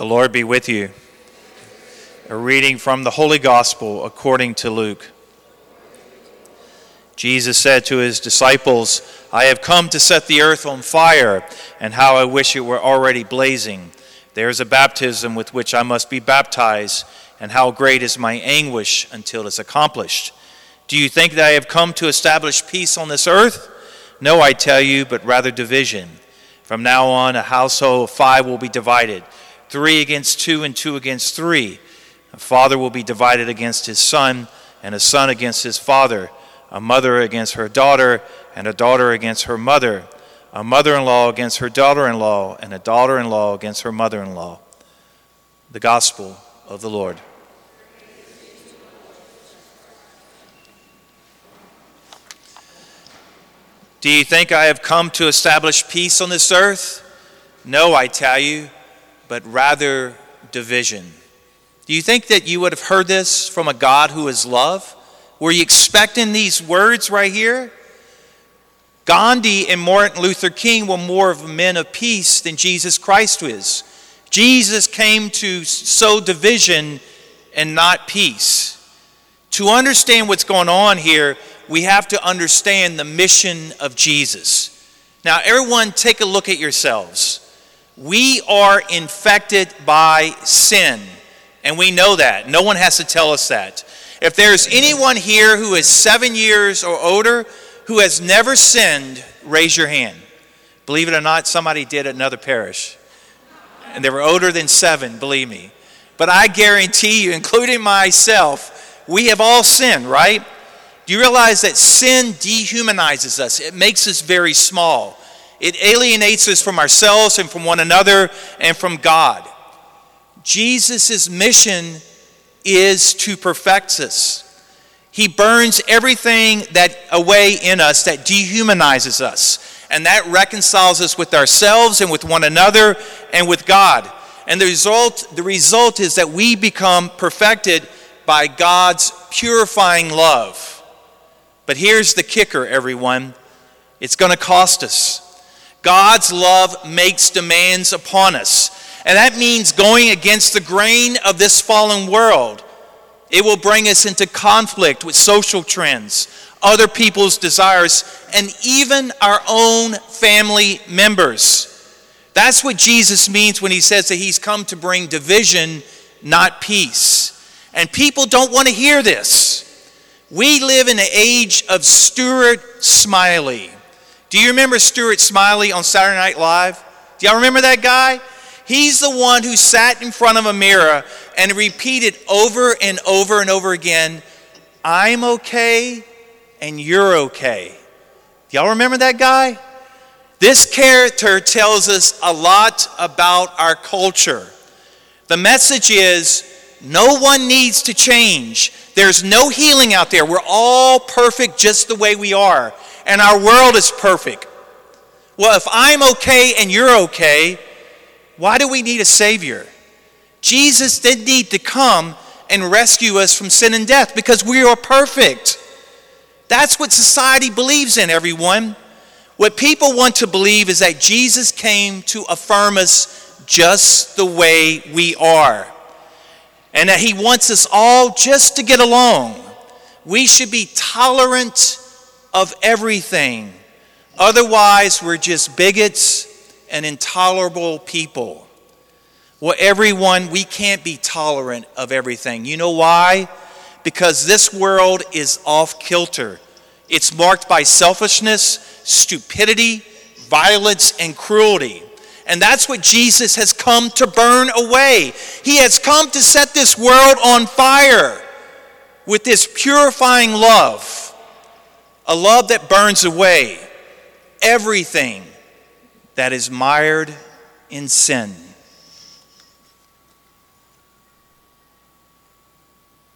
The Lord be with you. A reading from the Holy Gospel according to Luke. Jesus said to his disciples, I have come to set the earth on fire, and how I wish it were already blazing. There is a baptism with which I must be baptized, and how great is my anguish until it's accomplished. Do you think that I have come to establish peace on this earth? No, I tell you, but rather division. From now on, a household of five will be divided three against two, and two against three. A father will be divided against his son, and a son against his father, a mother against her daughter, and a daughter against her mother, a mother in law against her daughter in law, and a daughter in law against her mother in law. The Gospel of the Lord. Do you think I have come to establish peace on this earth? No, I tell you, but rather division. Do you think that you would have heard this from a God who is love? Were you expecting these words right here? Gandhi and Martin Luther King were more of men of peace than Jesus Christ was. Jesus came to sow division and not peace. To understand what's going on here, we have to understand the mission of Jesus. Now, everyone, take a look at yourselves. We are infected by sin, and we know that. No one has to tell us that. If there's anyone here who is seven years or older who has never sinned, raise your hand. Believe it or not, somebody did at another parish. And they were older than seven, believe me. But I guarantee you, including myself, we have all sinned, right? Do you realize that sin dehumanizes us? It makes us very small. It alienates us from ourselves and from one another and from God. Jesus' mission is to perfect us. He burns everything that away in us that dehumanizes us. And that reconciles us with ourselves and with one another and with God. And the result, the result is that we become perfected by God's purifying love. But here's the kicker, everyone it's going to cost us. God's love makes demands upon us. And that means going against the grain of this fallen world. It will bring us into conflict with social trends, other people's desires, and even our own family members. That's what Jesus means when he says that he's come to bring division, not peace. And people don't want to hear this. We live in an age of Stuart Smalley. Do you remember Stuart Smalley on Saturday Night Live? Do y'all remember that guy? He's the one who sat in front of a mirror and repeated over and over and over again, I'm okay and you're okay. Do y'all remember that guy? This character tells us a lot about our culture. The message is no one needs to change. There's no healing out there. We're all perfect just the way we are. And our world is perfect. Well, if I'm okay and you're okay, why do we need a Savior? Jesus didn't need to come and rescue us from sin and death because we are perfect. That's what society believes in, everyone. What people want to believe is that Jesus came to affirm us just the way we are and that He wants us all just to get along. We should be tolerant of everything. Otherwise, we're just bigots and intolerable people. Well, everyone, we can't be tolerant of everything. You know why? Because this world is off kilter. It's marked by selfishness, stupidity, violence, and cruelty. And that's what Jesus has come to burn away. He has come to set this world on fire with this purifying love, a love that burns away everything that is mired in sin.